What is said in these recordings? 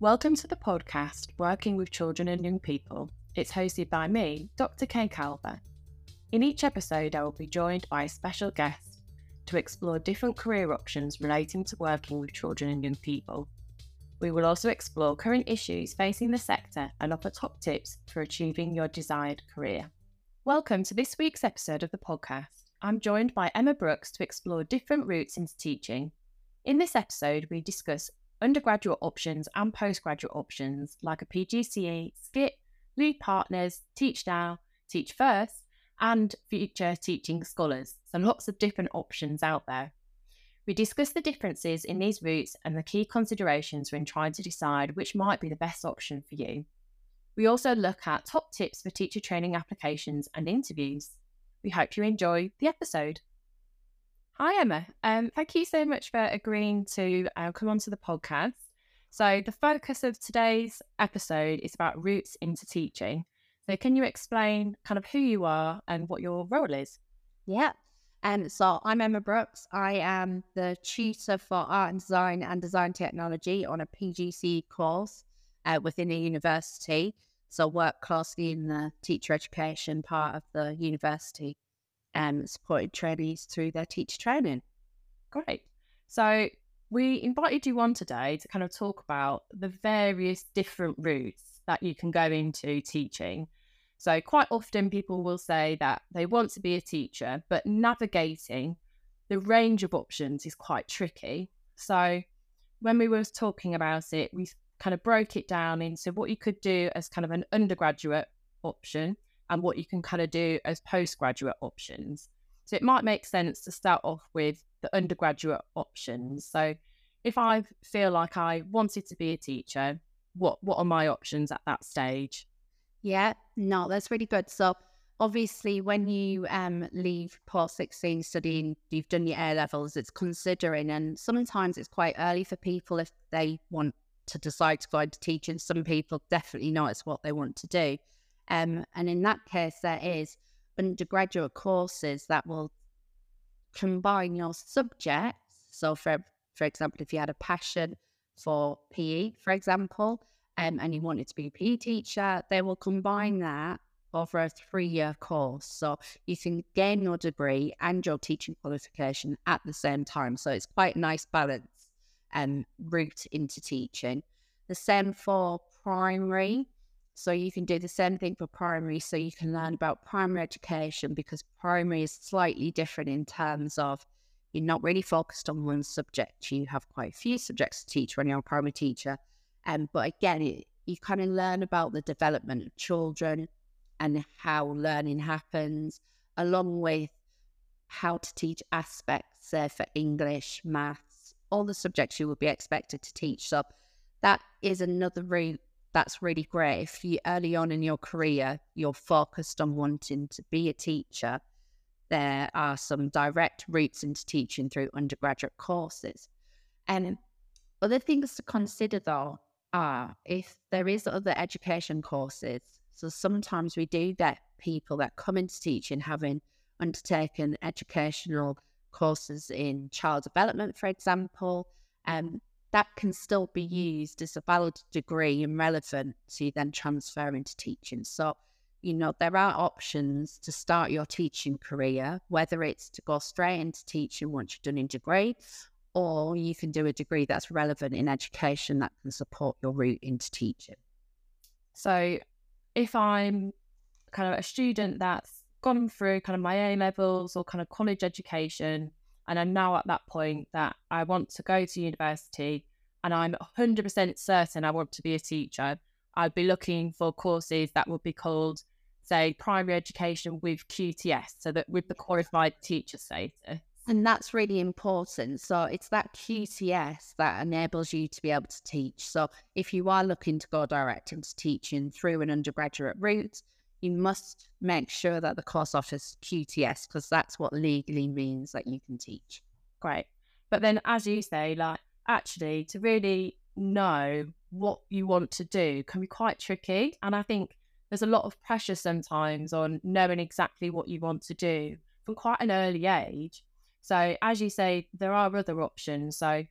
Welcome to the podcast Working with Children and Young People. It's hosted by me, Dr. Kay Calver. In each episode, I will be joined by a special guest to explore different career options relating to working with children and young people. We will also explore current issues facing the sector and offer top tips for achieving your desired career. Welcome to this week's episode of the podcast. I'm joined by Emma Brooks to explore different routes into teaching. In this episode, we discuss undergraduate options and postgraduate options like a PGCE, SCITT, Lead Partners, Teach Now, Teach First, and future teaching scholars. So lots of different options out there. We discuss the differences in these routes and the key considerations when trying to decide which might be the best option for you. We also look at top tips for teacher training applications and interviews. We hope you enjoy the episode. Hi, Emma. Um, thank you so much for agreeing to uh, come onto the podcast. So, the focus of today's episode is about routes into teaching. So, can you explain kind of who you are and what your role is? Yeah. And so I'm Emma Brooks. I am the tutor for art and design and design technology on a PGCE course uh, within a university. So work closely in the teacher education part of the university um, supported trainees through their teacher training. Great. So we invited you on today to kind of talk about the various different routes that you can go into teaching. So quite often people will say that they want to be a teacher, but navigating the range of options is quite tricky. So when we were talking about it, we kind of broke it down into what you could do as kind of an undergraduate option and what you can kind of do as postgraduate options. So it might make sense to start off with the undergraduate options. So if I feel like I wanted to be a teacher, what what are my options at that stage? Yeah, no, that's really good. So obviously when you um leave post 16 studying, you've done your A levels, it's considering and sometimes it's quite early for people if they want to decide to go into teaching. Some people definitely know it's what they want to do. Um, and in that case, there is undergraduate courses that will combine your subjects. So, for for example, if you had a passion for PE, for example, um, and you wanted to be a PE teacher, they will combine that over a three year course. So you can gain your degree and your teaching qualification at the same time. So it's quite a nice balance and um, route into teaching. The same for primary. So you can do the same thing for primary. So you can learn about primary education because primary is slightly different in terms of you're not really focused on one subject. You have quite a few subjects to teach when you're a primary teacher. Um, but again, it, you kind of learn about the development of children and how learning happens, along with how to teach aspects uh, for English, maths, all the subjects you would be expected to teach. So that is another route that's really great. If you early on in your career, you're focused on wanting to be a teacher, there are some direct routes into teaching through undergraduate courses. And other things to consider though are if there is other education courses. So sometimes we do get people that come into teaching having undertaken educational courses in child development, for example, um, that can still be used as a valid degree and relevant to then transfer into teaching. So, you know, there are options to start your teaching career, whether it's to go straight into teaching once you've done your degree, or you can do a degree that's relevant in education that can support your route into teaching. So, if I'm kind of a student that's gone through kind of my A levels or kind of college education, and I'm now at that point that I want to go to university and I'm 100% certain I want to be a teacher. I'd be looking for courses that would be called, say, primary education with QTS, so that with the qualified teacher status. And that's really important. So it's that QTS that enables you to be able to teach. So if you are looking to go direct into teaching through an undergraduate route, you must make sure that the course offers QTS because that's what legally means that you can teach. Great. But then, as you say, like actually to really know what you want to do can be quite tricky. And I think there's a lot of pressure sometimes on knowing exactly what you want to do from quite an early age. So, as you say, there are other options. So,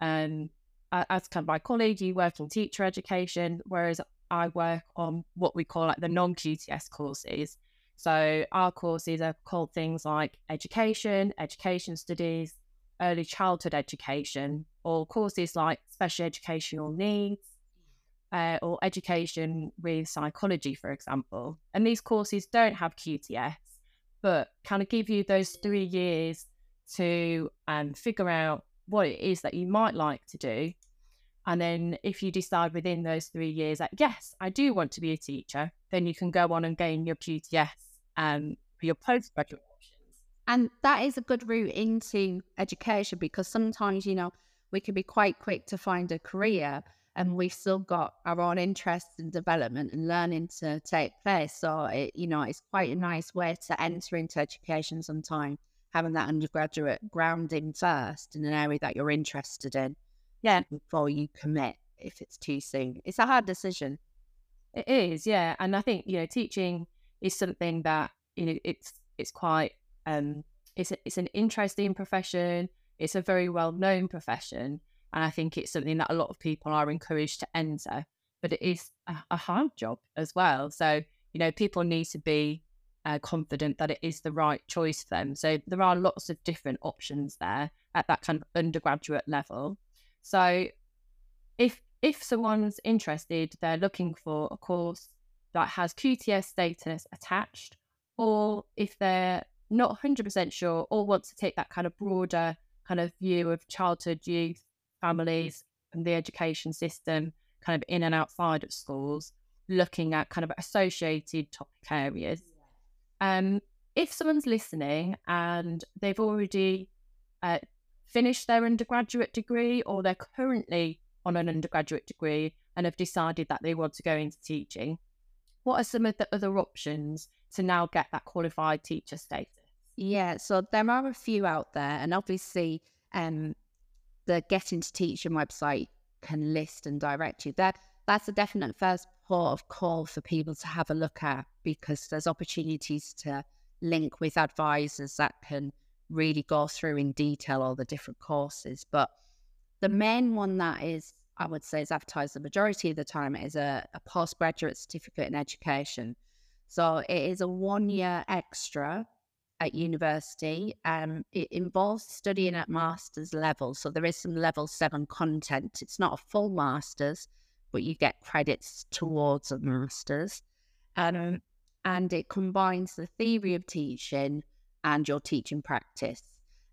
um, as kind of my colleague, you work in teacher education, whereas I work on what we call like the non QTS courses. So our courses are called things like education, education studies, early childhood education, or courses like special educational needs, uh, or education with psychology, for example. And these courses don't have QTS, but kind of give you those three years to um, figure out what it is that you might like to do. And then if you decide within those three years that, yes, I do want to be a teacher, then you can go on and gain your QTS um, for your postgraduate options. And that is a good route into education because sometimes, you know, we can be quite quick to find a career and we've still got our own interests and development and learning to take place. So, it, you know, it's quite a nice way to enter into education sometimes, having that undergraduate grounding first in an area that you're interested in. Yeah. Before you commit if it's too soon. It's a hard decision. It is, yeah. And I think, you know, teaching is something that, you know, it's it's quite um it's a, it's an interesting profession. It's a very well known profession. And I think it's something that a lot of people are encouraged to enter. But it is a, a hard job as well. So, you know, people need to be uh, confident that it is the right choice for them. So there are lots of different options there at that kind of undergraduate level. So if if someone's interested, they're looking for a course that has QTS status attached, or if they're not 100% sure or want to take that kind of broader kind of view of childhood, youth, families, and the education system kind of in and outside of schools, looking at kind of associated topic areas. Um, if someone's listening and they've already uh, finished their undergraduate degree or they're currently on an undergraduate degree and have decided that they want to go into teaching, what are some of the other options to now get that qualified teacher status? Yeah, so there are a few out there, and obviously, um, the Get Into Teaching website can list and direct you. That that's a definite first port of call for people to have a look at because there's opportunities to link with advisors that can really go through in detail all the different courses. But the main one that is, I would say, is advertised the majority of the time is a, a postgraduate certificate in education. So it is a one year extra at university. Um, it involves studying at master's level. So there is some level seven content. It's not a full master's, but you get credits towards a master's. Um, and it combines the theory of teaching and your teaching practice.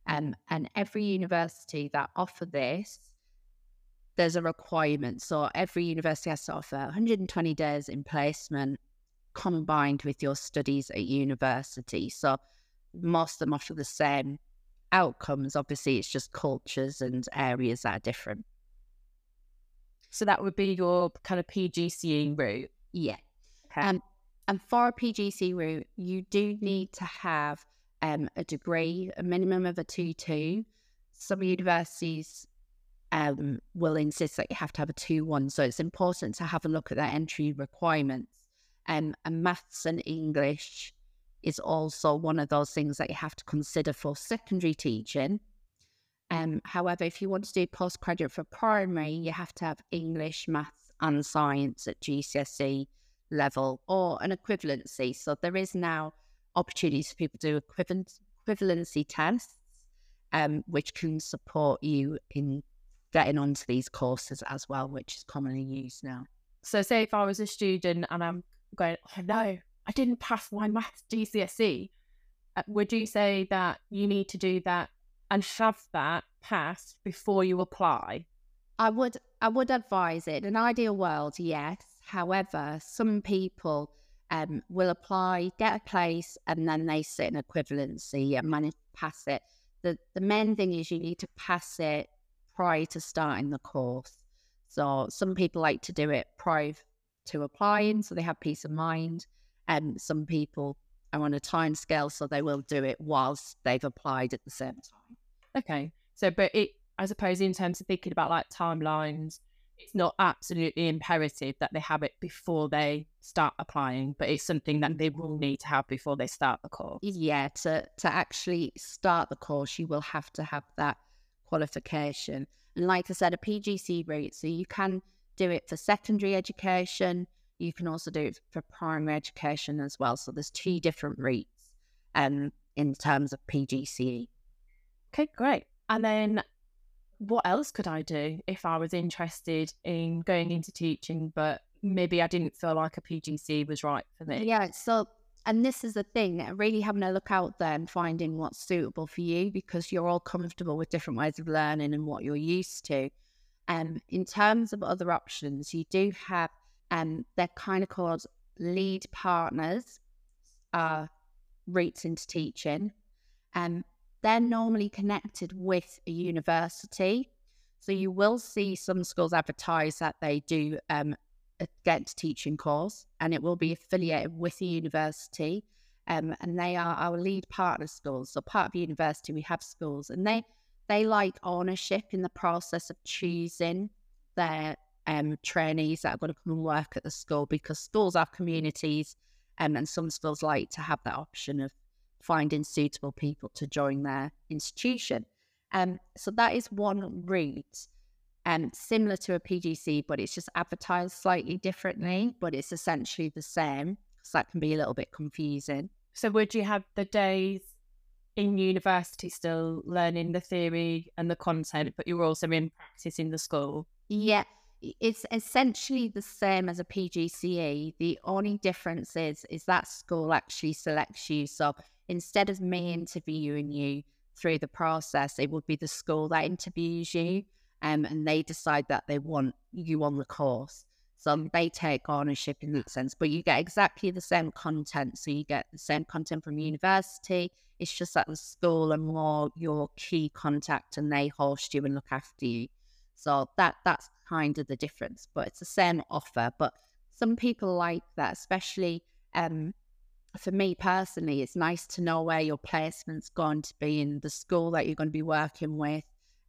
Um, and every university that offer this, there's a requirement. So every university has to offer 120 days in placement combined with your studies at university. So most of them offer the same outcomes. Obviously, it's just cultures and areas that are different. So that would be your kind of PGCE route. Yeah. Okay. Um, and for a PGCE route, you do need to have um, a degree, a minimum of a 2 2. Some universities um, will insist that you have to have a 2 1. So it's important to have a look at their entry requirements. Um, and maths and English is also one of those things that you have to consider for secondary teaching. Um, however, if you want to do postgraduate for primary, you have to have English, maths, and science at GCSE level or an equivalency. So there is now opportunities for people to do equivalent, equivalency tests, um, which can support you in getting onto these courses as well, which is commonly used now. So, say if I was a student and I'm going, oh no, I didn't pass my maths GCSE, uh, would you say that you need to do that and have that passed before you apply? I would, I would advise it. In an ideal world, yes. However, some people um, will apply, get a place, and then they sit in equivalency and manage to pass it. The, the main thing is you need to pass it prior to starting the course. So some people like to do it prior to applying, so they have peace of mind. And some people are on a time scale, so they will do it whilst they've applied at the same time. Okay. So, but it, I suppose, in terms of thinking about like timelines, it's not absolutely imperative that they have it before they start applying, but it's something that they will need to have before they start the course. Yeah, to to actually start the course, you will have to have that qualification. And like I said, a PGCE route, so you can do it for secondary education. You can also do it for primary education as well. So there's two different routes um, in terms of PGCE. Okay, great. And then what else could I do if I was interested in going into teaching, but maybe I didn't feel like a PGCE was right for me? Yeah. So, and this is the thing, really having a look out there and finding what's suitable for you because you're all comfortable with different ways of learning and what you're used to. Um, in terms of other options, you do have, um, they're kind of called lead partners, uh, routes into teaching. Um, they're normally connected with a university. So you will see some schools advertise that they do um, a get teaching course and it will be affiliated with the university. Um, and they are our lead partner schools. So part of the university, we have schools and they, they like ownership in the process of choosing their um, trainees that are going to come and work at the school because schools are communities um, and some schools like to have that option of finding suitable people to join their institution. Um, so that is one route, and um, similar to a PGCE, but it's just advertised slightly differently, but it's essentially the same. So that can be a little bit confusing. So would you have the days in university still learning the theory and the content, but you're also in practice in the school? Yeah, it's essentially the same as a PGCE. The only difference is is that school actually selects you. So instead of me interviewing you through the process, it would be the school that interviews you um, and they decide that they want you on the course. So they take ownership in that sense, but you get exactly the same content. So you get the same content from university. It's just that the school are more your key contact and they host you and look after you. So that that's kind of the difference, but it's the same offer. But some people like that, especially um, for me personally, it's nice to know where your placement's going to be in the school that you're going to be working with.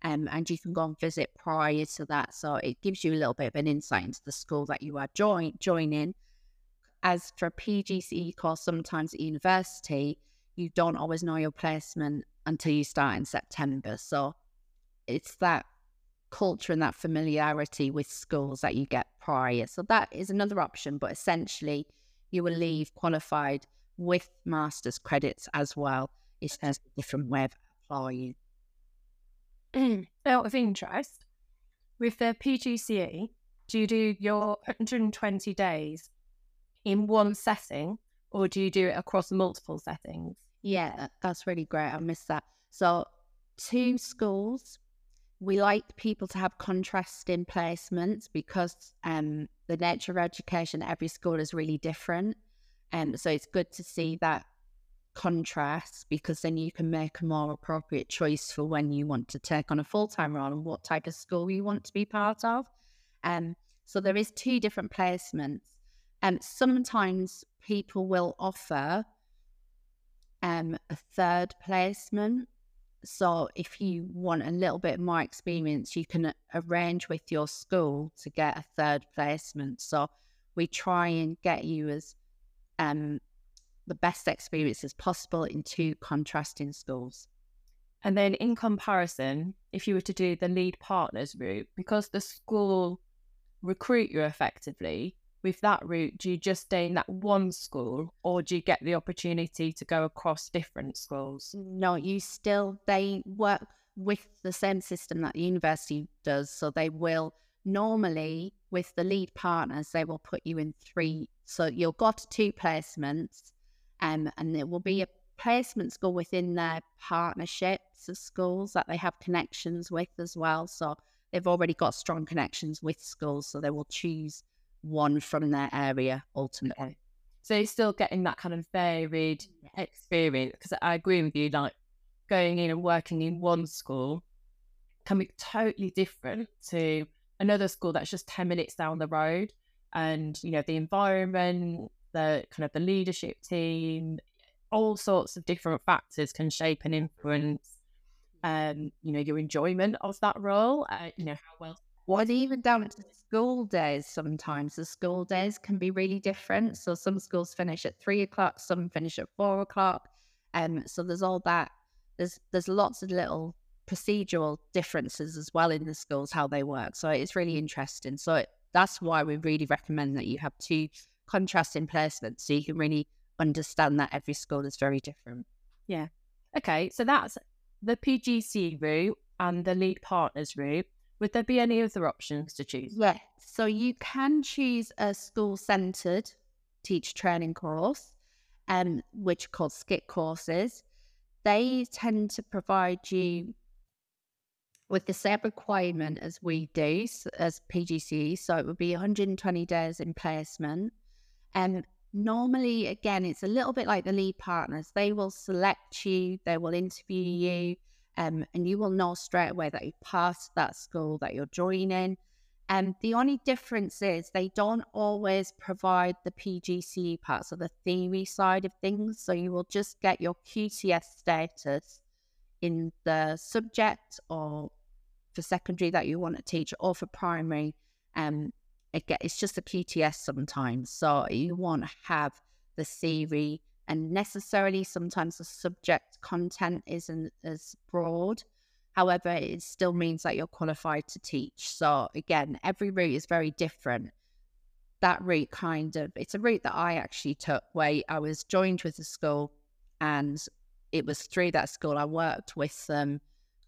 Um, and you can go and visit prior to that. So it gives you a little bit of an insight into the school that you are join, joining. As for a PGCE course, sometimes at university, you don't always know your placement until you start in September. So it's that culture and that familiarity with schools that you get prior. So that is another option, but essentially you will leave qualified with master's credits as well. It's just a different way of applying. Mm. Out of interest, with the PGCE, do you do your 120 days in one setting or do you do it across multiple settings? Yeah, that's really great. I missed that. So, two schools, we like people to have contrasting placements because um, the nature of education at every school is really different. And um, so it's good to see that contrast because then you can make a more appropriate choice for when you want to take on a full time role and what type of school you want to be part of. Um, so there is two different placements. And um, sometimes people will offer um, a third placement. So if you want a little bit more experience, you can arrange with your school to get a third placement. So we try and get you as um, the best experiences possible in two contrasting schools. And then, in comparison, if you were to do the lead partners route, because the school recruit you effectively, with that route, do you just stay in that one school or do you get the opportunity to go across different schools? No, you still, they work with the same system that the university does. So they will normally, with the lead partners, they will put you in three. So you'll got two placements um, and there will be a placement school within their partnerships of schools that they have connections with as well. So they've already got strong connections with schools, so they will choose one from their area ultimately. So you're still getting that kind of varied experience because I agree with you, like going in and working in one school can be totally different to another school that's just 10 minutes down the road. And, you know, the environment, the kind of the leadership team, all sorts of different factors can shape and influence, um, you know, your enjoyment of that role. Uh, you know how well. What even down to school days? Sometimes the school days can be really different. So some schools finish at three o'clock, some finish at four o'clock, um, so there's all that. There's there's lots of little procedural differences as well in the schools, how they work. So it's really interesting. So it, that's why we really recommend that you have two contrasting placements so you can really understand that every school is very different. Yeah. Okay. So that's the PGCE route and the lead partners route. Would there be any other options to choose? Yes. So you can choose a school centered teacher training course, um, which are called SCITT courses. They tend to provide you with the same requirement as we do as PGCE. So it would be 120 days in placement. And normally, again, it's a little bit like the lead partners. They will select you, they will interview you, um, and you will know straight away that you passed that school that you're joining. And um, the only difference is they don't always provide the PGCE part, so the theory side of things. So you will just get your QTS status in the subject or for secondary that you want to teach or for primary. Um, it get, it's just a QTS sometimes. So you won't have the theory and necessarily sometimes the subject content isn't as broad. However, it still means that you're qualified to teach. So again, every route is very different. That route kind of it's a route that I actually took where I was joined with the school and it was through that school I worked with them,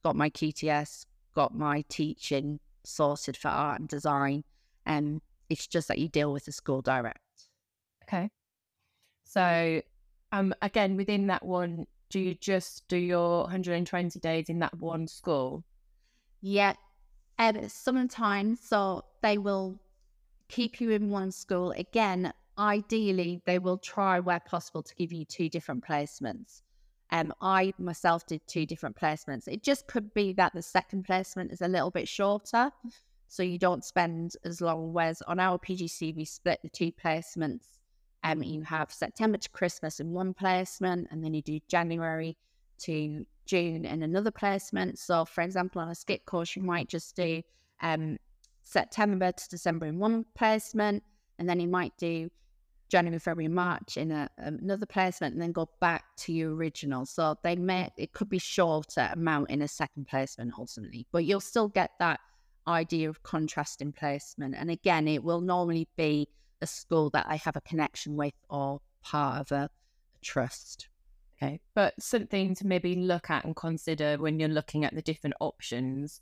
got my QTS, got my teaching sorted for art and design. And it's just that you deal with the school direct. Okay. So, um, again, within that one, do you just do your 120 days in that one school? Yeah. And sometimes, so they will keep you in one school. Again, ideally, they will try where possible to give you two different placements. Um, I myself did two different placements. It just could be that the second placement is a little bit shorter, so you don't spend as long. Whereas on our PGCE, we split the two placements. Um, you have September to Christmas in one placement, and then you do January to June in another placement. So, for example, on a SCITT course, you might just do um, September to December in one placement, and then you might do January, February, March in a, another placement and then go back to your original. So they may, it could be shorter amount in a second placement ultimately, but you'll still get that idea of contrasting placement. And again, it will normally be a school that I have a connection with or part of a, a trust. Okay. But something to maybe look at and consider when you're looking at the different options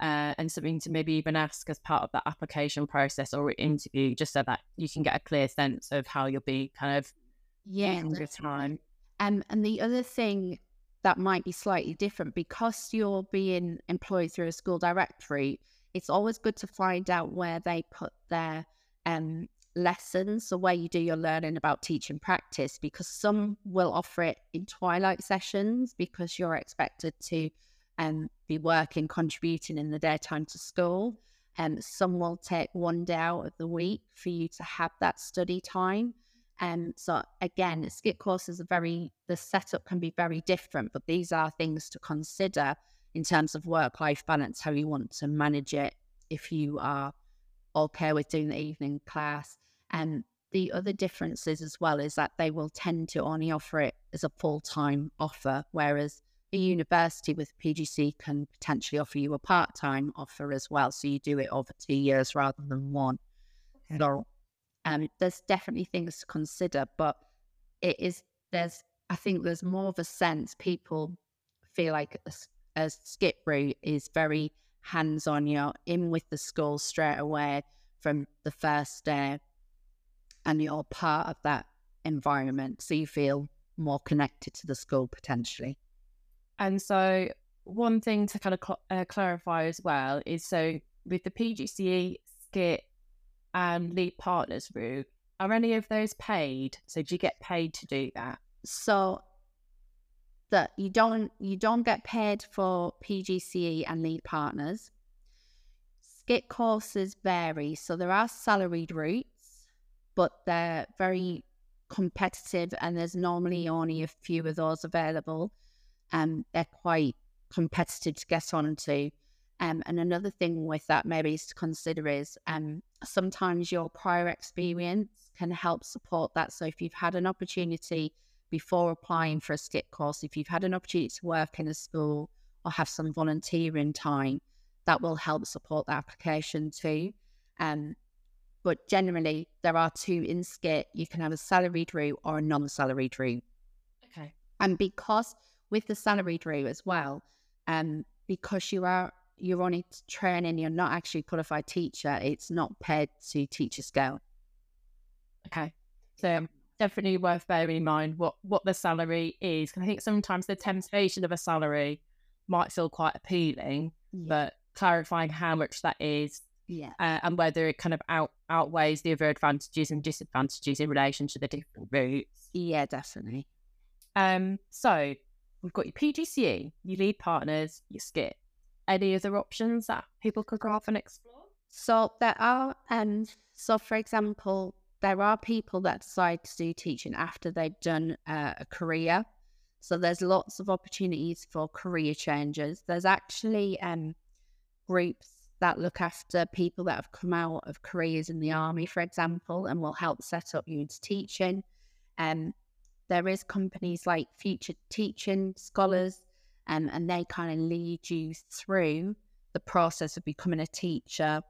uh, and something to maybe even ask as part of that application process or interview, just so that you can get a clear sense of how you'll be kind of yeah the time. Um, and the other thing that might be slightly different because you're being employed through a school directory, it's always good to find out where they put their um, lessons, so where you do your learning about teaching practice, because some will offer it in twilight sessions because you're expected to and be working, contributing in the daytime to school. And um, some will take one day out of the week for you to have that study time. And um, so again, SCITT courses are very the setup can be very different, but these are things to consider in terms of work life balance, how you want to manage it if you are okay with doing the evening class. And um, the other differences as well is that they will tend to only offer it as a full time offer, whereas a university with PGCE can potentially offer you a part time offer as well. So you do it over two years rather than one. Okay. So um, there's definitely things to consider, but it is, there's, I think there's more of a sense people feel like a, a SCITT route is very hands on. You're in with the school straight away from the first day and you're part of that environment. So you feel more connected to the school potentially. And so, one thing to kind of cl- uh, clarify as well is so with the PGCE, SCITT, and lead partners route, are any of those paid? So, do you get paid to do that? So, that you don't you don't get paid for PGCE and lead partners. SCITT courses vary, so there are salaried routes, but they're very competitive, and there's normally only a few of those available um, they're quite competitive to get onto. Um, and another thing with that maybe is to consider is um, sometimes your prior experience can help support that. So if you've had an opportunity before applying for a SCITT course, if you've had an opportunity to work in a school or have some volunteering time, that will help support the application too. Um, but generally, there are two in SCITT. You can have a salaried route or a non salaried route. Okay. And because with the salaried route as well, um, because you are you're only training, you're not actually a qualified teacher, it's not paid to teacher scale. Okay. So definitely worth bearing in mind what, what the salary is. I think sometimes the temptation of a salary might feel quite appealing, yeah. but clarifying how much that is yeah. Uh, and whether it kind of out, outweighs the other advantages and disadvantages in relation to the different routes. Yeah, definitely. Um, so we've got your PGCE, your lead partners, your SCITT. Any other options that people could go off and explore? So there are, um, so for example, there are people that decide to do teaching after they've done uh, a career. So there's lots of opportunities for career changes. There's actually um, groups that look after people that have come out of careers in the army, for example, and will help set up you into teaching. Um, there is companies like Future Teaching Scholars, um, and they kind of lead you through the process of becoming a teacher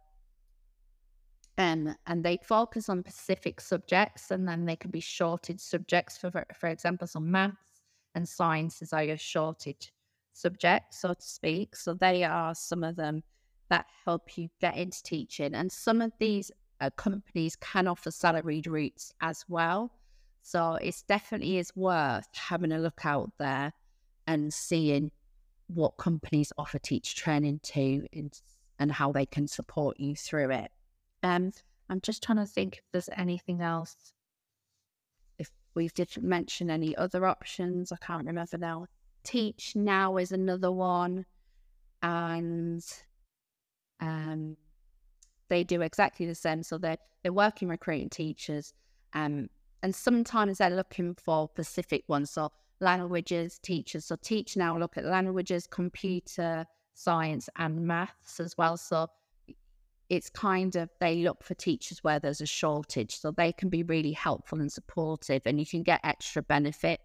um, and they focus on specific subjects, and then they can be shorted subjects. For for example, some maths and sciences are your shorted subjects, so to speak. So they are some of them that help you get into teaching, and some of these uh, companies can offer salaried routes as well. So it's definitely is worth having a look out there and seeing what companies offer teacher training to and, and how they can support you through it. Um, I'm just trying to think if there's anything else. If we didn't mention any other options, I can't remember now. Teach Now is another one, and um, they do exactly the same. So they're they're working recruiting teachers, um, and sometimes they're looking for specific ones. So languages teachers. So Teach Now look at languages, computer science, and maths as well. So it's kind of they look for teachers where there's a shortage so they can be really helpful and supportive and you can get extra benefits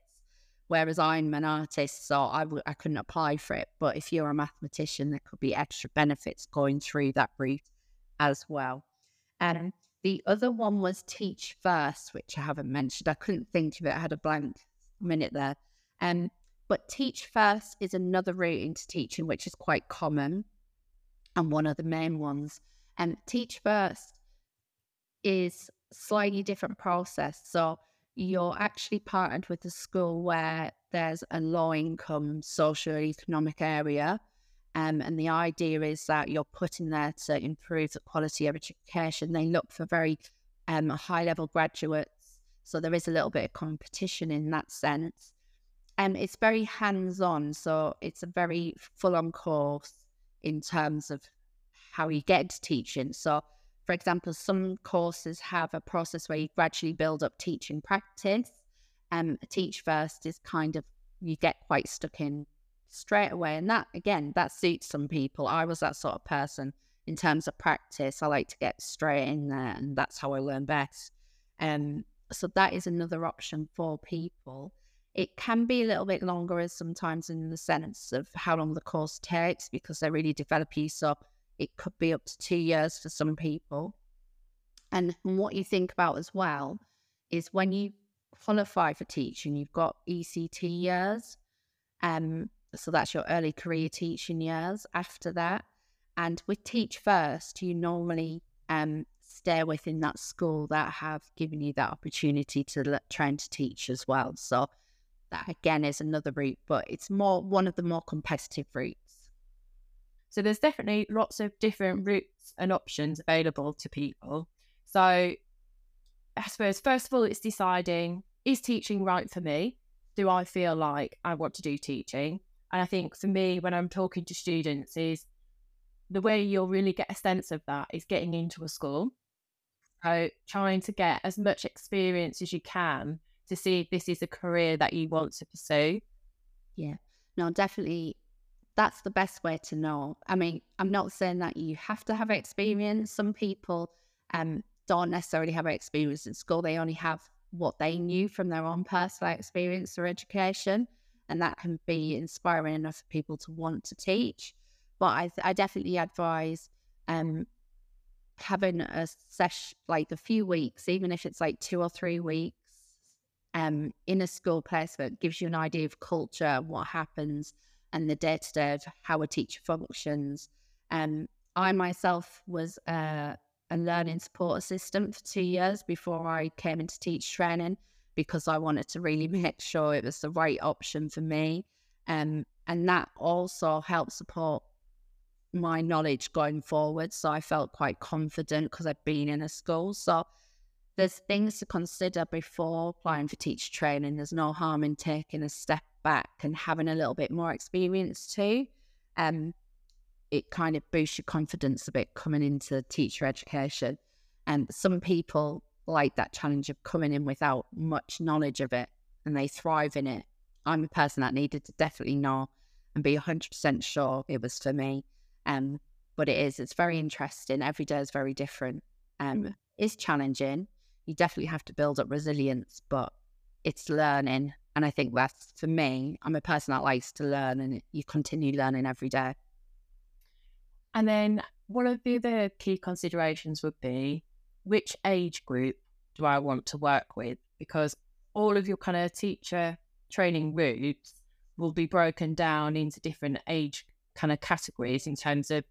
whereas i'm an artist so I w- I couldn't apply for it but if you're a mathematician there could be extra benefits going through that route as well. And the other one was teach first which i haven't mentioned. I couldn't think of it. I had a blank minute there. Um, but teach first is another route into teaching which is quite common and one of the main ones. And Teach First is slightly different process. So you're actually partnered with a school where there's a low income socio-economic area. Um, and the idea is that you're putting there to improve the quality of education. They look for very um, high level graduates. So there is a little bit of competition in that sense. And um, it's very hands on. So it's a very full on course in terms of how you get to teaching. So, for example, some courses have a process where you gradually build up teaching practice. Um, teach first is kind of you get quite stuck in straight away, and that again that suits some people. I was that sort of person in terms of practice. I like to get straight in there, and that's how I learn best. Um, so that is another option for people. It can be a little bit longer, as sometimes in the sense of how long the course takes, because they really develop you. So it could be up to two years for some people. And what you think about as well is when you qualify for teaching, you've got ECT years. Um, so that's your early career teaching years after that. And with Teach First, you normally um, stay within that school that have given you that opportunity to train to teach as well. So that again is another route, but it's more one of the more competitive routes. So there's definitely lots of different routes and options available to people. So I suppose first of all, it's deciding is teaching right for me? Do I feel like I want to do teaching? And I think for me, when I'm talking to students, is the way you'll really get a sense of that is getting into a school. So trying to get as much experience as you can to see if this is a career that you want to pursue. Yeah. No, definitely that's the best way to know. I mean, I'm not saying that you have to have experience. Some people um, don't necessarily have experience in school. They only have what they knew from their own personal experience or education. and that can be inspiring enough for people to want to teach. But I, I definitely advise um, having a session like a few weeks, even if it's like two or three weeks, um, in a school placement gives you an idea of culture, what happens, and the day to day of how a teacher functions. Um, I myself was a learning support assistant for two years before I came into teach training because I wanted to really make sure it was the right option for me. Um, and that also helped support my knowledge going forward. So I felt quite confident because I'd been in a school. So there's things to consider before applying for teacher training. There's no harm in taking a step back and having a little bit more experience too. Um, it kind of boosts your confidence a bit coming into teacher education. And some people like that challenge of coming in without much knowledge of it and they thrive in it. I'm a person that needed to definitely know and be 100% sure it was for me. Um, but it is, it's very interesting. Every day is very different. Um, it's challenging. You definitely have to build up resilience, but it's learning. And I think that's for me, I'm a person that likes to learn and you continue learning every day. And then one of the other key considerations would be which age group do I want to work with? Because all of your kind of teacher training routes will be broken down into different age kind of categories in terms of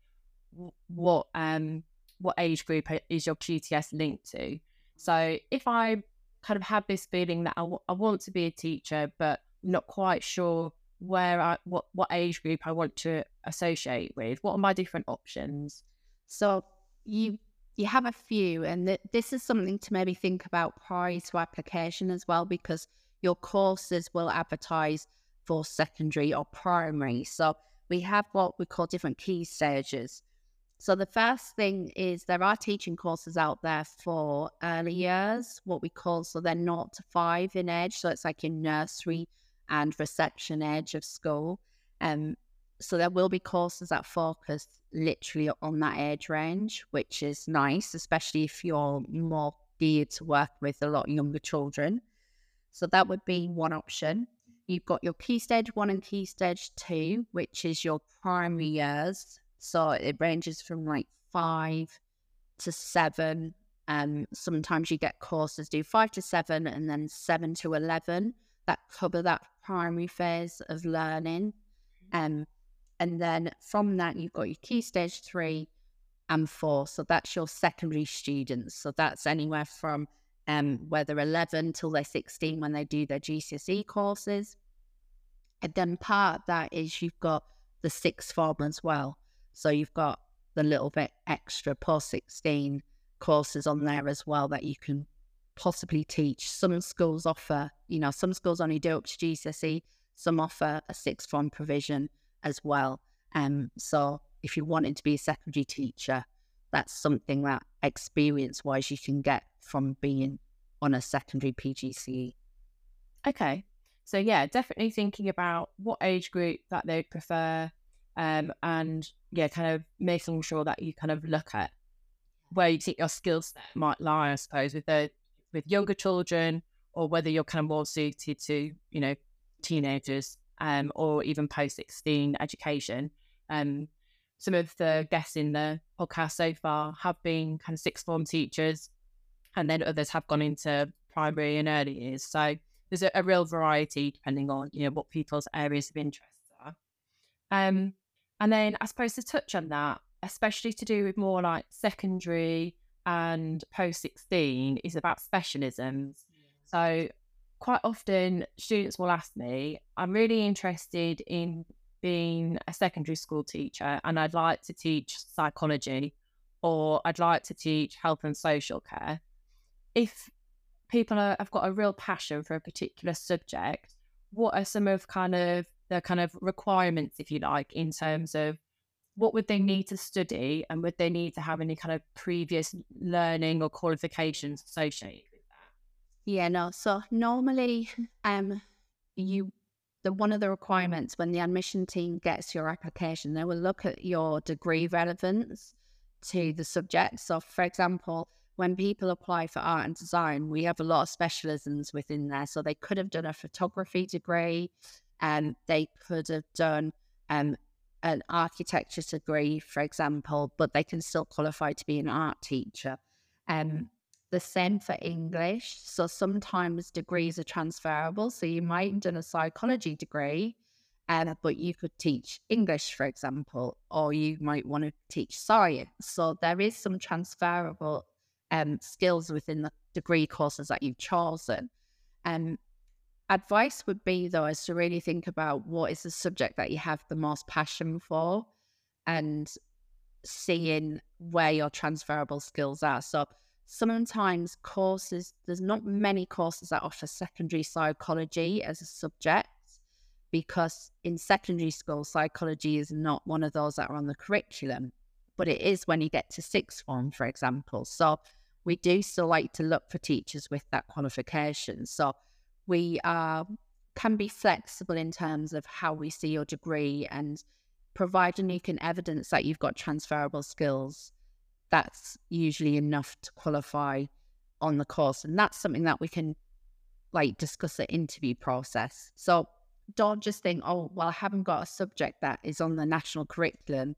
what um what age group is your QTS linked to. So if I kind of have this feeling that I, w- I want to be a teacher, but not quite sure where I what what age group I want to associate with, what are my different options? So you you have a few, and th- this is something to maybe think about prior to application as well, because your courses will advertise for secondary or primary. So we have what we call different key stages. So the first thing is there are teaching courses out there for early years, what we call so they're not five in age. So it's like in nursery and reception age of school. Um, so there will be courses that focus literally on that age range, which is nice, especially if you're more geared to work with a lot younger children. So that would be one option. You've got your key stage one and key stage two, which is your primary years. So it ranges from like five to seven. Um, sometimes you get courses do five to seven and then seven to 11 that cover that primary phase of learning. Um, and then from that, you've got your key stage three and four. So that's your secondary students. So that's anywhere from um, where they're 11 till they're 16 when they do their GCSE courses. And then part of that is you've got the sixth form as well. So you've got the little bit extra post 16 courses on there as well that you can possibly teach. Some schools offer, you know, some schools only do up to GCSE, some offer a sixth form provision as well. Um, so if you wanted to be a secondary teacher, that's something that experience wise you can get from being on a secondary PGCE. Okay. So yeah, definitely thinking about what age group that they'd prefer, um, and yeah, kind of making sure that you kind of look at where you think your skill set might lie, I suppose, with the with younger children, or whether you're kind of more suited to you know teenagers um, or even post 16 education. Um, some of the guests in the podcast so far have been kind of sixth form teachers, and then others have gone into primary and early years. So there's a, a real variety depending on you know what people's areas of interest are. Um, and then I suppose to touch on that, especially to do with more like secondary and post 16, is about specialisms. So quite often students will ask me, I'm really interested in being a secondary school teacher and I'd like to teach psychology or I'd like to teach health and social care. If people are, have got a real passion for a particular subject, what are some of kind of the kind of requirements, if you like, in terms of what would they need to study and would they need to have any kind of previous learning or qualifications associated with that? yeah, no. So normally, um, you the one of the requirements when the admission team gets your application, they will look at your degree relevance to the subject. So, for example, when people apply for art and design, we have a lot of specialisms within there. So they could have done a photography degree, Um, they could have done um, an architecture degree, for example, but they can still qualify to be an art teacher. Um, the same for English. So sometimes degrees are transferable. So you might have done a psychology degree, um, but you could teach English, for example, or you might want to teach science. So there is some transferable um, skills within the degree courses that you've chosen. Um, advice would be, though, is to really think about what is the subject that you have the most passion for and seeing where your transferable skills are. So sometimes courses, there's not many courses that offer secondary psychology as a subject because in secondary school, psychology is not one of those that are on the curriculum, but it is when you get to sixth form, for example. So we do still like to look for teachers with that qualification. So we are can be flexible in terms of how we see your degree and providing you can evidence that you've got transferable skills. That's usually enough to qualify on the course and that's something that we can like discuss the interview process. So don't just think oh well i haven't got a subject that is on the national curriculum.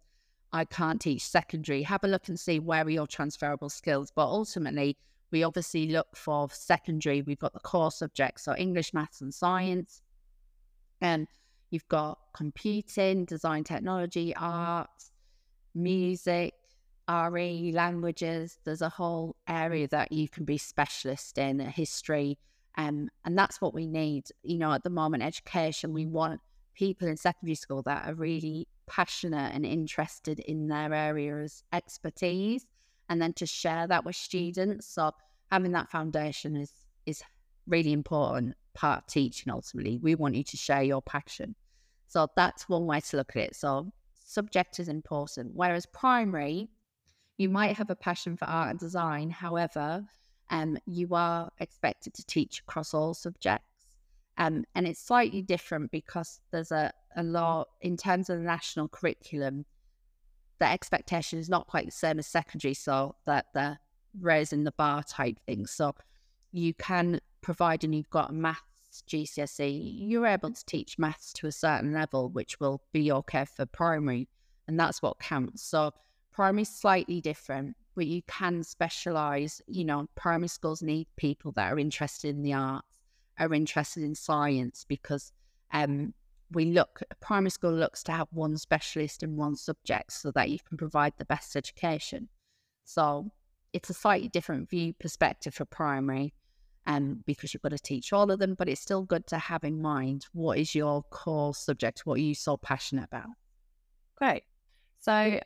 I can't teach secondary. Have a look and see where are your transferable skills but ultimately we obviously look for secondary. We've got the core subjects, so English, maths, and science. And you've got computing, design technology, art, music, RE, languages. There's a whole area that you can be specialist in, history. Um, and that's what we need. You know, at the moment, education, we want people in secondary school that are really passionate and interested in their areas expertise and then to share that with students. So having that foundation is is really important part of teaching ultimately. We want you to share your passion. So that's one way to look at it. So subject is important. Whereas primary, you might have a passion for art and design. However, um, you are expected to teach across all subjects. Um, and it's slightly different because there's a, a lot in terms of the national curriculum the expectation is not quite the same as secondary, so that they're raising the bar type thing. So you can, providing you've got a maths GCSE, you're able to teach maths to a certain level, which will be okay for primary, and that's what counts. So primary is slightly different, but you can specialize. You know, primary schools need people that are interested in the arts, are interested in science, because um, we look primary school looks to have one specialist in one subject so that you can provide the best education. So it's a slightly different view perspective for primary um, because you've got to teach all of them but it's still good to have in mind what is your core subject what are you so passionate about? Great. So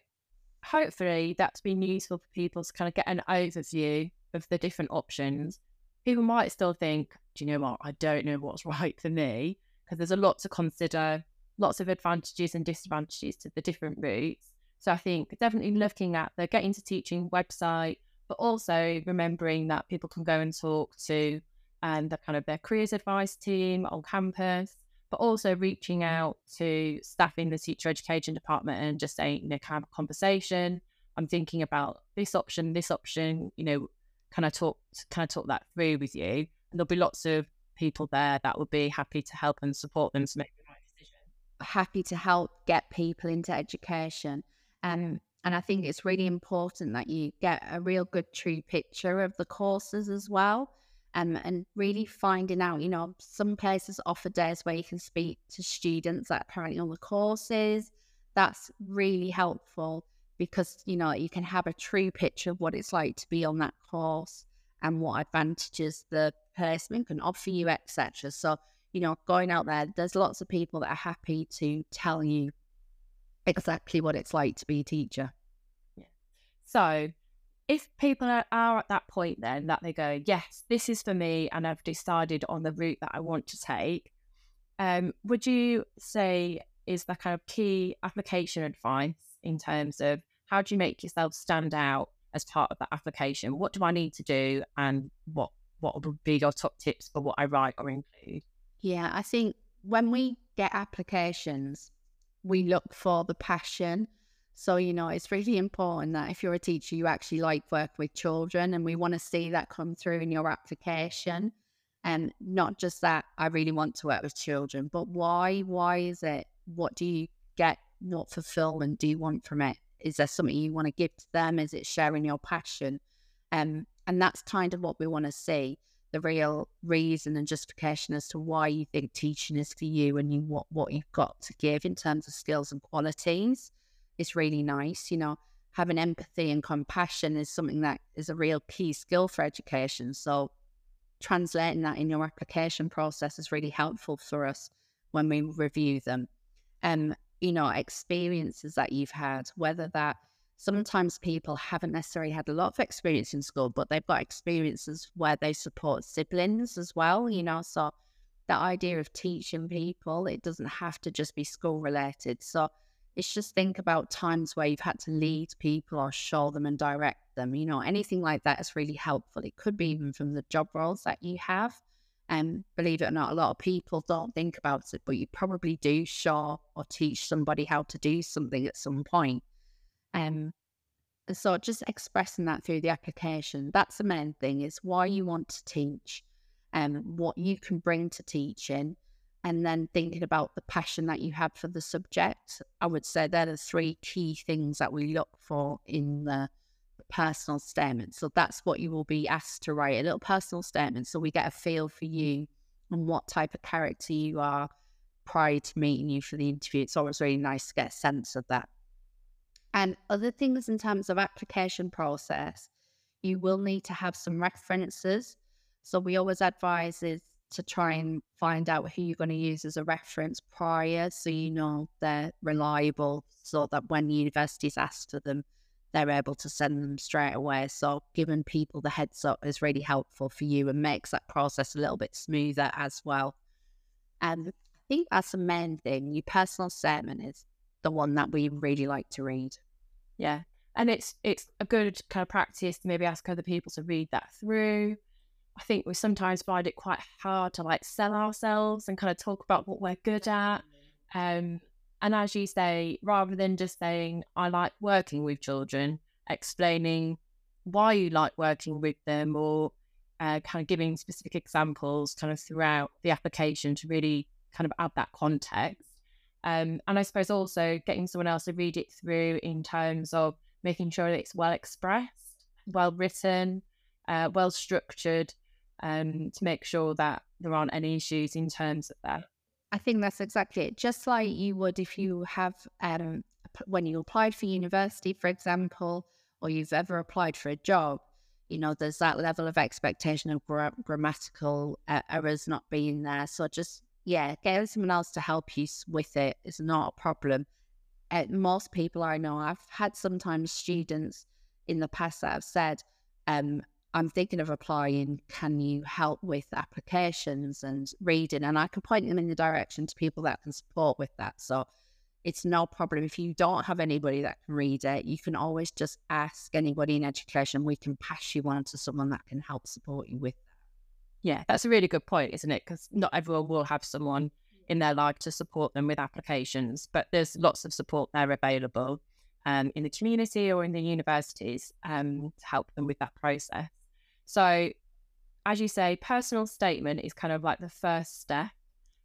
hopefully that's been useful for people to kind of get an overview of the different options. People might still think do you know what? I don't know what's right for me because there's a lot to consider, lots of advantages and disadvantages to the different routes. So I think definitely looking at the Get Into Teaching website, but also remembering that people can go and talk to and the kind of their careers advice team on campus, but also reaching out to staff in the teacher education department and just saying, you know, kind of conversation. I'm thinking about this option, this option, you know, can I talk can I talk that through with you? And there'll be lots of people there that would be happy to help and support them to make the right decision. Happy to help get people into education. Um, and I think it's really important that you get a real good true picture of the courses as well. Um, and really finding out, you know, some places offer days where you can speak to students that are currently on the courses. That's really helpful because, you know, you can have a true picture of what it's like to be on that course and what advantages the placement can offer you, etc. So, you know, going out there, there's lots of people that are happy to tell you exactly what it's like to be a teacher. Yeah. So, if people are, at that point then that they go, yes, this is for me, and I've decided on the route that I want to take, um, would you say is the kind of key application advice in terms of how do you make yourself stand out as part of that application? What do I need to do, and what what would be your top tips for what I write or include? Yeah, I think when we get applications, we look for the passion. So, you know, it's really important that if you're a teacher, you actually like work with children, and we want to see that come through in your application. And not just that I really want to work with children, but why? Why is it? What do you get? What fulfillment do you want from it? Is there something you want to give to them? Is it sharing your passion? Um, and that's kind of what we want to see the real reason and justification as to why you think teaching is for you and you what what you've got to give in terms of skills and qualities is really nice. You know, having empathy and compassion is something that is a real key skill for education. So translating that in your application process is really helpful for us when we review them. Um, you know, experiences that you've had, whether that Mm. sometimes people haven't necessarily had a lot of experience in school, but they've got experiences where they support siblings as well, you know. So the idea of teaching people, it doesn't have to just be school related. So it's just think about times where you've had to lead people or show them and direct them, you know, anything like that is really helpful. It could be even from the job roles that you have. And believe it or not, a lot of people don't think about it, but you probably do show or teach somebody how to do something at some point. Um, so just expressing that through the application, that's the main thing is why you want to teach and um, what you can bring to teaching and then thinking about the passion that you have for the subject. I would say they're the three key things that we look for in the personal statement. So that's what you will be asked to write a little personal statement so we get a feel for you and what type of character you are prior to meeting you for the interview. It's always really nice to get a sense of that. And other things in terms of application process, you will need to have some references. So we always advise is to try and find out who you're going to use as a reference prior so you know they're reliable so that when the universities ask for them, they're able to send them straight away. So giving people the heads up is really helpful for you and makes that process a little bit smoother as well. And I think that's the main thing. Your personal statement is the one that we really like to read. Yeah. And it's it's a good kind of practice to maybe ask other people to read that through. I think we sometimes find it quite hard to like sell ourselves and kind of talk about what we're good at. Um, and as you say, rather than just saying, I like working with children, explaining why you like working with them or uh, kind of giving specific examples kind of throughout the application to really kind of add that context. Um, and I suppose also getting someone else to read it through in terms of making sure that it's well expressed, well written, uh, well structured, um, to make sure that there aren't any issues in terms of that. I think that's exactly it. Just like you would if you have, um, when you applied for university, for example, or you've ever applied for a job, you know, there's that level of expectation of gra- grammatical uh, errors not being there. So just yeah, getting someone else to help you with it is not a problem. Uh, most people I know, I've had sometimes students in the past that have said, um, I'm thinking of applying. Can you help with applications and reading? And I can point them in the direction to people that can support with that. So it's no problem. If you don't have anybody that can read it, you can always just ask anybody in education. We can pass you on to someone that can help support you with yeah, that's a really good point, isn't it? Because not everyone will have someone in their life to support them with applications, but there's lots of support there available um, in the community or in the universities um, to help them with that process. So, as you say, personal statement is kind of like the first step.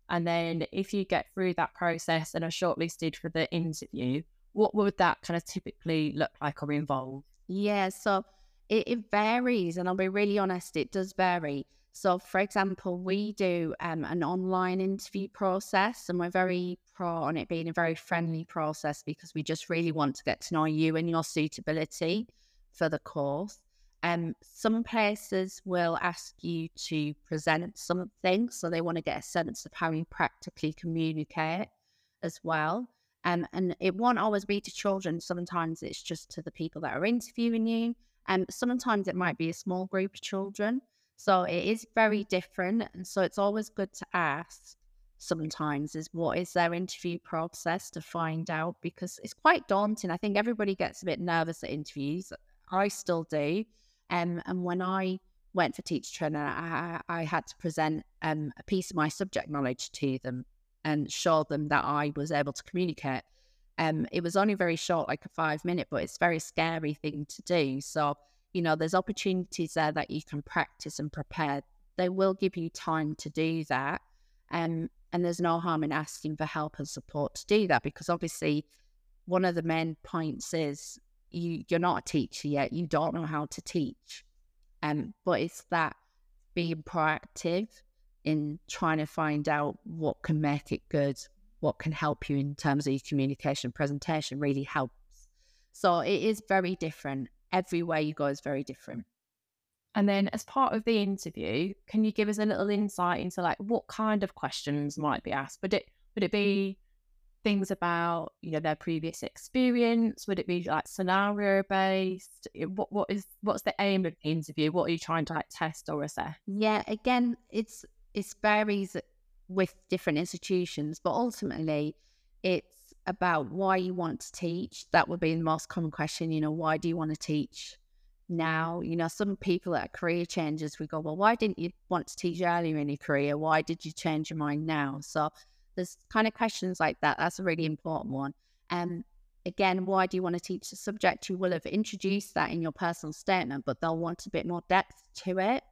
And then if you get through that process and are shortlisted for the interview, what would that kind of typically look like or involve? Yeah, so it, it varies. And I'll be really honest, it does vary. So, for example, we do um, an online interview process, and we're very pro on it being a very friendly process because we just really want to get to know you and your suitability for the course. Um, some places will ask you to present something, so they want to get a sense of how you practically communicate as well. Um, and it won't always be to children. Sometimes it's just to the people that are interviewing you. And sometimes it might be a small group of children. So it is very different. And so it's always good to ask sometimes is what is their interview process to find out because it's quite daunting. I think everybody gets a bit nervous at interviews. I still do. Um, and when I went for teacher training, I, I had to present um, a piece of my subject knowledge to them and show them that I was able to communicate. Um, it was only very short, like a five minute, but it's a very scary thing to do. So you know, there's opportunities there that you can practice and prepare they will give you time to do that. Um, and there's no harm in asking for help and support to do that because obviously one of the main points is you you're not a teacher yet, you don't know how to teach. Um, but it's that being proactive in trying to find out what can make it good, what can help you in terms of your communication presentation really helps. So it is very different. Everywhere you go is very different. And then as part of the interview, can you give us a little insight into like what kind of questions might be asked? Would it would it mm-hmm. be things about, you know, their previous experience? Would it be like scenario based? What what is what's the aim of the interview? What are you trying to like test or assess? Yeah, again, it's it varies with different institutions, but ultimately it's about why you want to teach. That would be the most common question, you know, why do you want to teach? now. You know, some people at career changes, we go, well, why didn't you want to teach earlier in your career? Why did you change your mind now? So there's kind of questions like that. That's a really important one. And um, again, why do you want to teach the subject? You will have introduced that in your personal statement, but they'll want a bit more depth to it.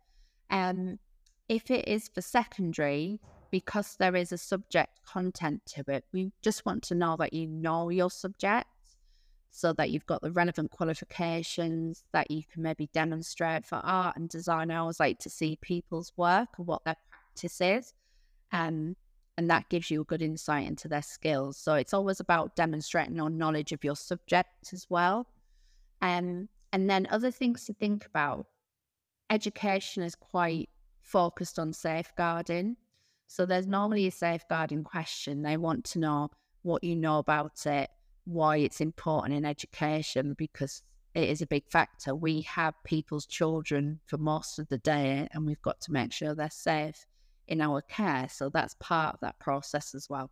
Um, if it is for secondary, because there is a subject content to it, we just want to know that you know your subject so that you've got the relevant qualifications that you can maybe demonstrate for art and design. I always like to see people's work and what their practice is. Um, and that gives you a good insight into their skills. So it's always about demonstrating your knowledge of your subject as well. Um, and then other things to think about. Education is quite focused on safeguarding. So there's normally a safeguarding question. They want to know what you know about it, why it's important in education because it is a big factor. We have people's children for most of the day, and we've got to make sure they're safe in our care. So that's part of that process as well.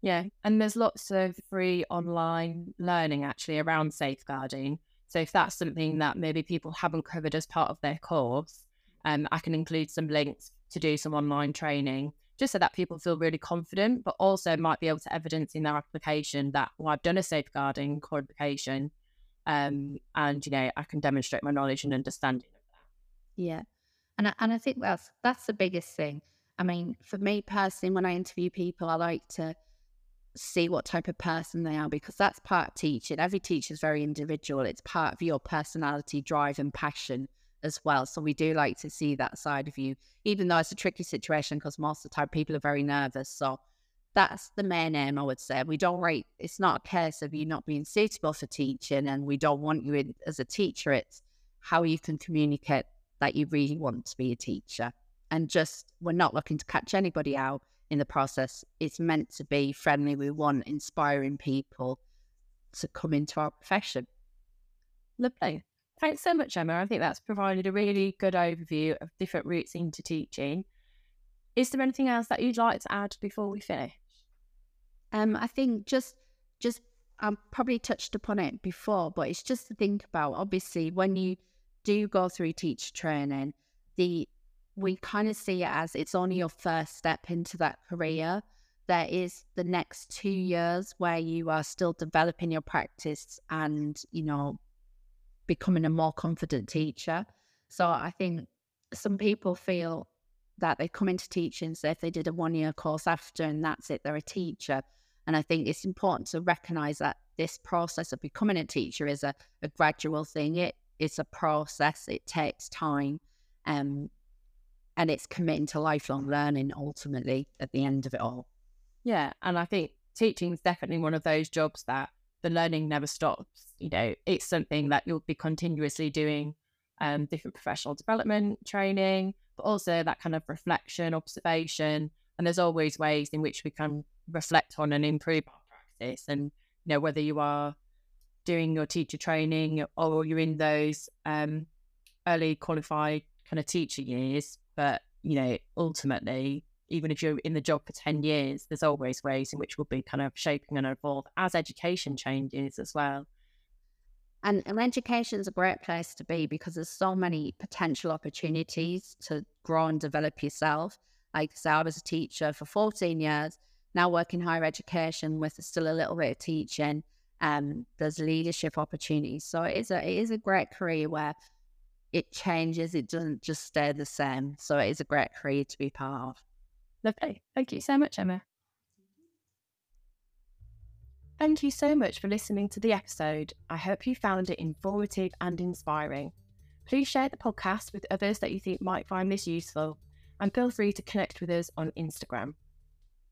Yeah, and there's lots of free online learning actually around safeguarding. So if that's something that maybe people haven't covered as part of their course, um, I can include some links to do some online training just so that people feel really confident, but also might be able to evidence in their application that, well, I've done a safeguarding qualification um, and, you know, I can demonstrate my knowledge and understanding of that. Yeah. And I, and I think that's that's the biggest thing. I mean, for me personally, when I interview people, I like to see what type of person they are because that's part of teaching. Every teacher is very individual. It's part of your personality, drive, and passion as well. So we do like to see that side of you, even though it's a tricky situation because most of the time people are very nervous. So that's the main aim, I would say. We don't rate, it's not a case of you not being suitable for teaching and we don't want you in, as a teacher. It's how you can communicate that you really want to be a teacher. And just, we're not looking to catch anybody out in the process. It's meant to be friendly. We want inspiring people to come into our profession. Lovely. Thanks so much, Emma. I think that's provided a really good overview of different routes into teaching. Is there anything else that you'd like to add before we finish? Um, I think just just I probably touched upon it before, but it's just to think about. Obviously, when you do go through teacher training, the we kind of see it as it's only your first step into that career. There is the next two years where you are still developing your practice and you know becoming a more confident teacher. So I think some people feel that they come into teaching, so if they did a one year course after and that's it, they're a teacher. And I think it's important to recognize that this process of becoming a teacher is a, a gradual thing. It it's a process, it takes time. Um, and it's committing to lifelong learning ultimately at the end of it all. Yeah. And I think teaching is definitely one of those jobs that the learning never stops. You know, it's something that you'll be continuously doing um, different professional development training, but also that kind of reflection, observation. And there's always ways in which we can reflect on and improve our practice. And, you know, whether you are doing your teacher training or you're in those um, early qualified kind of teacher years, but, you know, ultimately even if you're in the job for 10 years, there's always ways in which we'll be kind of shaping and evolve as education changes as well. And, and education is a great place to be because there's so many potential opportunities to grow and develop yourself. Like I so say, I was a teacher for 14 years, now working higher education with still a little bit of teaching. Um, there's leadership opportunities. So it is a it is a great career where it changes. It doesn't just stay the same. So it is a great career to be part of. Lovely. Thank you so much, Emma. Thank you so much for listening to the episode. I hope you found it informative and inspiring. Please share the podcast with others that you think might find this useful and feel free to connect with us on Instagram.